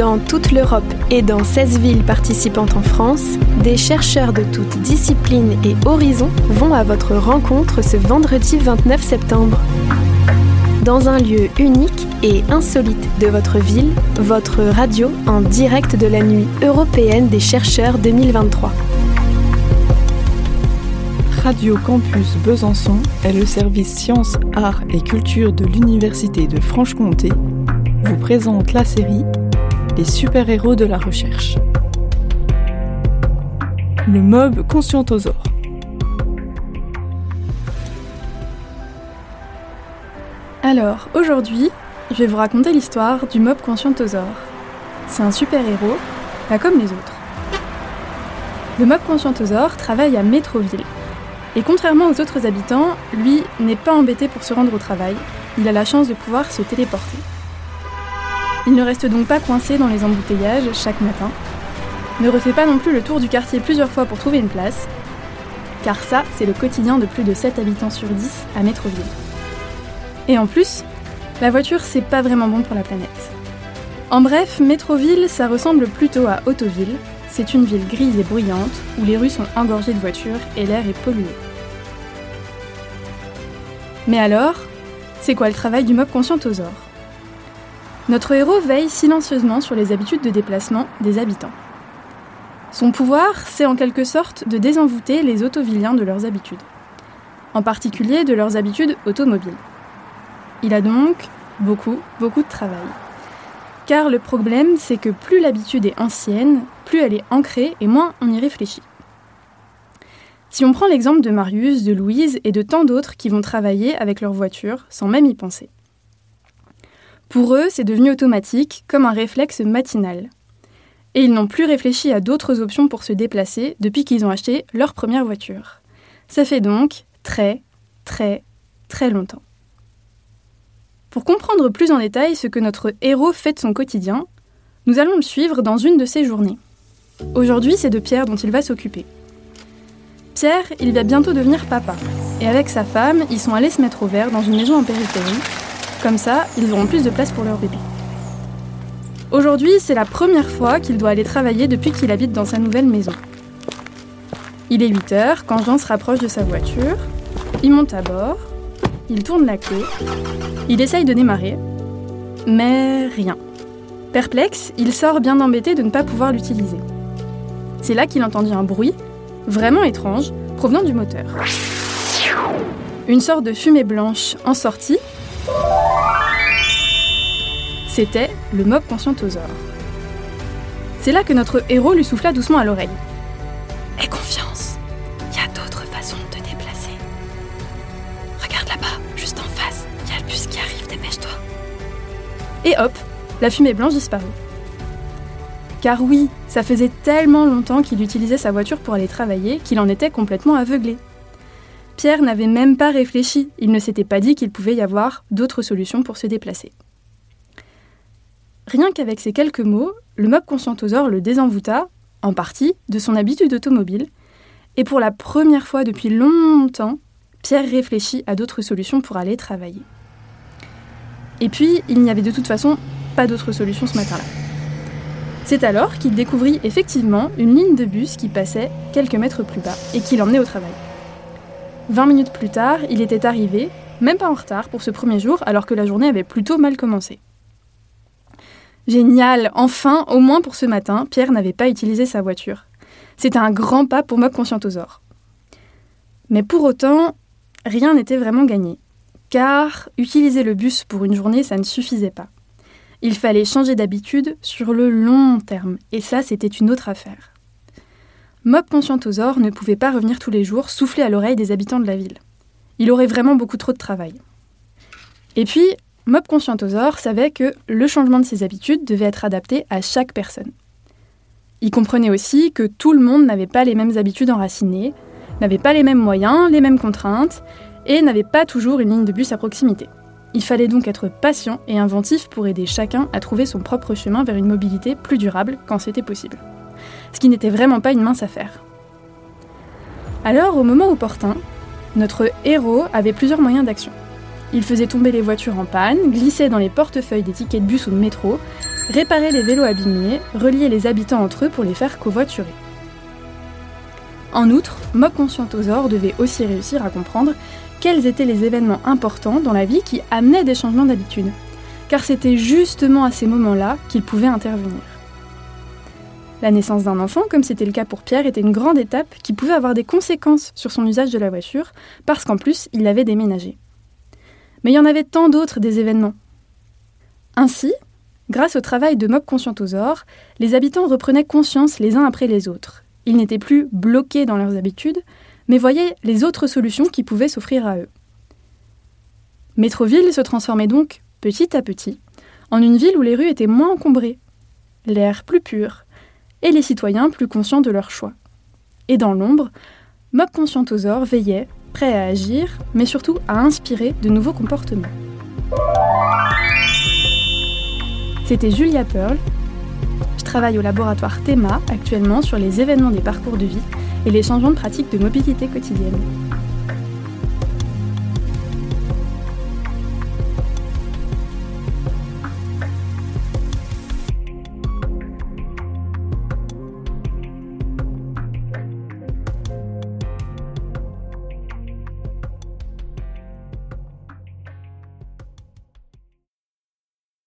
Dans toute l'Europe et dans 16 villes participantes en France, des chercheurs de toutes disciplines et horizons vont à votre rencontre ce vendredi 29 septembre. Dans un lieu unique et insolite de votre ville, votre radio en direct de la nuit européenne des chercheurs 2023. Radio Campus Besançon est le service sciences, arts et culture de l'Université de Franche-Comté vous présente la série Super-héros de la recherche. Le mob conscientosaure. Alors, aujourd'hui, je vais vous raconter l'histoire du mob conscientosaure. C'est un super-héros, pas comme les autres. Le mob conscientosaure travaille à Métroville. Et contrairement aux autres habitants, lui n'est pas embêté pour se rendre au travail. Il a la chance de pouvoir se téléporter. Il ne reste donc pas coincé dans les embouteillages chaque matin, ne refait pas non plus le tour du quartier plusieurs fois pour trouver une place, car ça, c'est le quotidien de plus de 7 habitants sur 10 à Métroville. Et en plus, la voiture, c'est pas vraiment bon pour la planète. En bref, Métroville, ça ressemble plutôt à Autoville. C'est une ville grise et bruyante où les rues sont engorgées de voitures et l'air est pollué. Mais alors, c'est quoi le travail du mob conscientosaure notre héros veille silencieusement sur les habitudes de déplacement des habitants. Son pouvoir, c'est en quelque sorte de désenvoûter les autovilliens de leurs habitudes, en particulier de leurs habitudes automobiles. Il a donc beaucoup, beaucoup de travail. Car le problème, c'est que plus l'habitude est ancienne, plus elle est ancrée et moins on y réfléchit. Si on prend l'exemple de Marius, de Louise et de tant d'autres qui vont travailler avec leur voiture sans même y penser. Pour eux, c'est devenu automatique, comme un réflexe matinal. Et ils n'ont plus réfléchi à d'autres options pour se déplacer depuis qu'ils ont acheté leur première voiture. Ça fait donc très, très, très longtemps. Pour comprendre plus en détail ce que notre héros fait de son quotidien, nous allons le suivre dans une de ses journées. Aujourd'hui, c'est de Pierre dont il va s'occuper. Pierre, il va bientôt devenir papa, et avec sa femme, ils sont allés se mettre au vert dans une maison en périphérie, comme ça, ils auront plus de place pour leur bébé. Aujourd'hui, c'est la première fois qu'il doit aller travailler depuis qu'il habite dans sa nouvelle maison. Il est 8 heures quand Jean se rapproche de sa voiture. Il monte à bord. Il tourne la clé. Il essaye de démarrer. Mais rien. Perplexe, il sort bien embêté de ne pas pouvoir l'utiliser. C'est là qu'il entendit un bruit, vraiment étrange, provenant du moteur. Une sorte de fumée blanche en sortie c'était le mob conscientosaure. C'est là que notre héros lui souffla doucement à l'oreille. Aie confiance, il y a d'autres façons de te déplacer. Regarde là-bas, juste en face, il y a le bus qui arrive, dépêche-toi. Et hop, la fumée blanche disparut. Car oui, ça faisait tellement longtemps qu'il utilisait sa voiture pour aller travailler qu'il en était complètement aveuglé. Pierre n'avait même pas réfléchi, il ne s'était pas dit qu'il pouvait y avoir d'autres solutions pour se déplacer. Rien qu'avec ces quelques mots, le mob conscientosaure le désenvoûta, en partie, de son habitude automobile, et pour la première fois depuis longtemps, Pierre réfléchit à d'autres solutions pour aller travailler. Et puis, il n'y avait de toute façon pas d'autre solution ce matin-là. C'est alors qu'il découvrit effectivement une ligne de bus qui passait quelques mètres plus bas et qui l'emmenait au travail. 20 minutes plus tard, il était arrivé, même pas en retard pour ce premier jour, alors que la journée avait plutôt mal commencé. Génial, enfin, au moins pour ce matin, Pierre n'avait pas utilisé sa voiture. C'était un grand pas pour Mob Conscientosaure. Mais pour autant, rien n'était vraiment gagné. Car utiliser le bus pour une journée, ça ne suffisait pas. Il fallait changer d'habitude sur le long terme, et ça, c'était une autre affaire. Mob Conscientosaure ne pouvait pas revenir tous les jours souffler à l'oreille des habitants de la ville. Il aurait vraiment beaucoup trop de travail. Et puis, Mob Conscientosaure savait que le changement de ses habitudes devait être adapté à chaque personne. Il comprenait aussi que tout le monde n'avait pas les mêmes habitudes enracinées, n'avait pas les mêmes moyens, les mêmes contraintes, et n'avait pas toujours une ligne de bus à proximité. Il fallait donc être patient et inventif pour aider chacun à trouver son propre chemin vers une mobilité plus durable quand c'était possible ce qui n'était vraiment pas une mince affaire. Alors, au moment opportun, notre héros avait plusieurs moyens d'action. Il faisait tomber les voitures en panne, glissait dans les portefeuilles des tickets de bus ou de métro, réparer les vélos abîmés, relier les habitants entre eux pour les faire covoiturer. En outre, Mob Conscientosaure devait aussi réussir à comprendre quels étaient les événements importants dans la vie qui amenaient des changements d'habitude, car c'était justement à ces moments-là qu'il pouvait intervenir. La naissance d'un enfant, comme c'était le cas pour Pierre, était une grande étape qui pouvait avoir des conséquences sur son usage de la voiture, parce qu'en plus, il l'avait déménagé. Mais il y en avait tant d'autres des événements. Ainsi, grâce au travail de Mob Conscientosaure, les habitants reprenaient conscience les uns après les autres. Ils n'étaient plus bloqués dans leurs habitudes, mais voyaient les autres solutions qui pouvaient s'offrir à eux. Métroville se transformait donc, petit à petit, en une ville où les rues étaient moins encombrées, l'air plus pur, et les citoyens plus conscients de leurs choix. Et dans l'ombre, Mob Conscientosaure veillait, prêt à agir, mais surtout à inspirer de nouveaux comportements. C'était Julia Pearl. Je travaille au laboratoire THEMA actuellement sur les événements des parcours de vie et les changements de pratiques de mobilité quotidienne.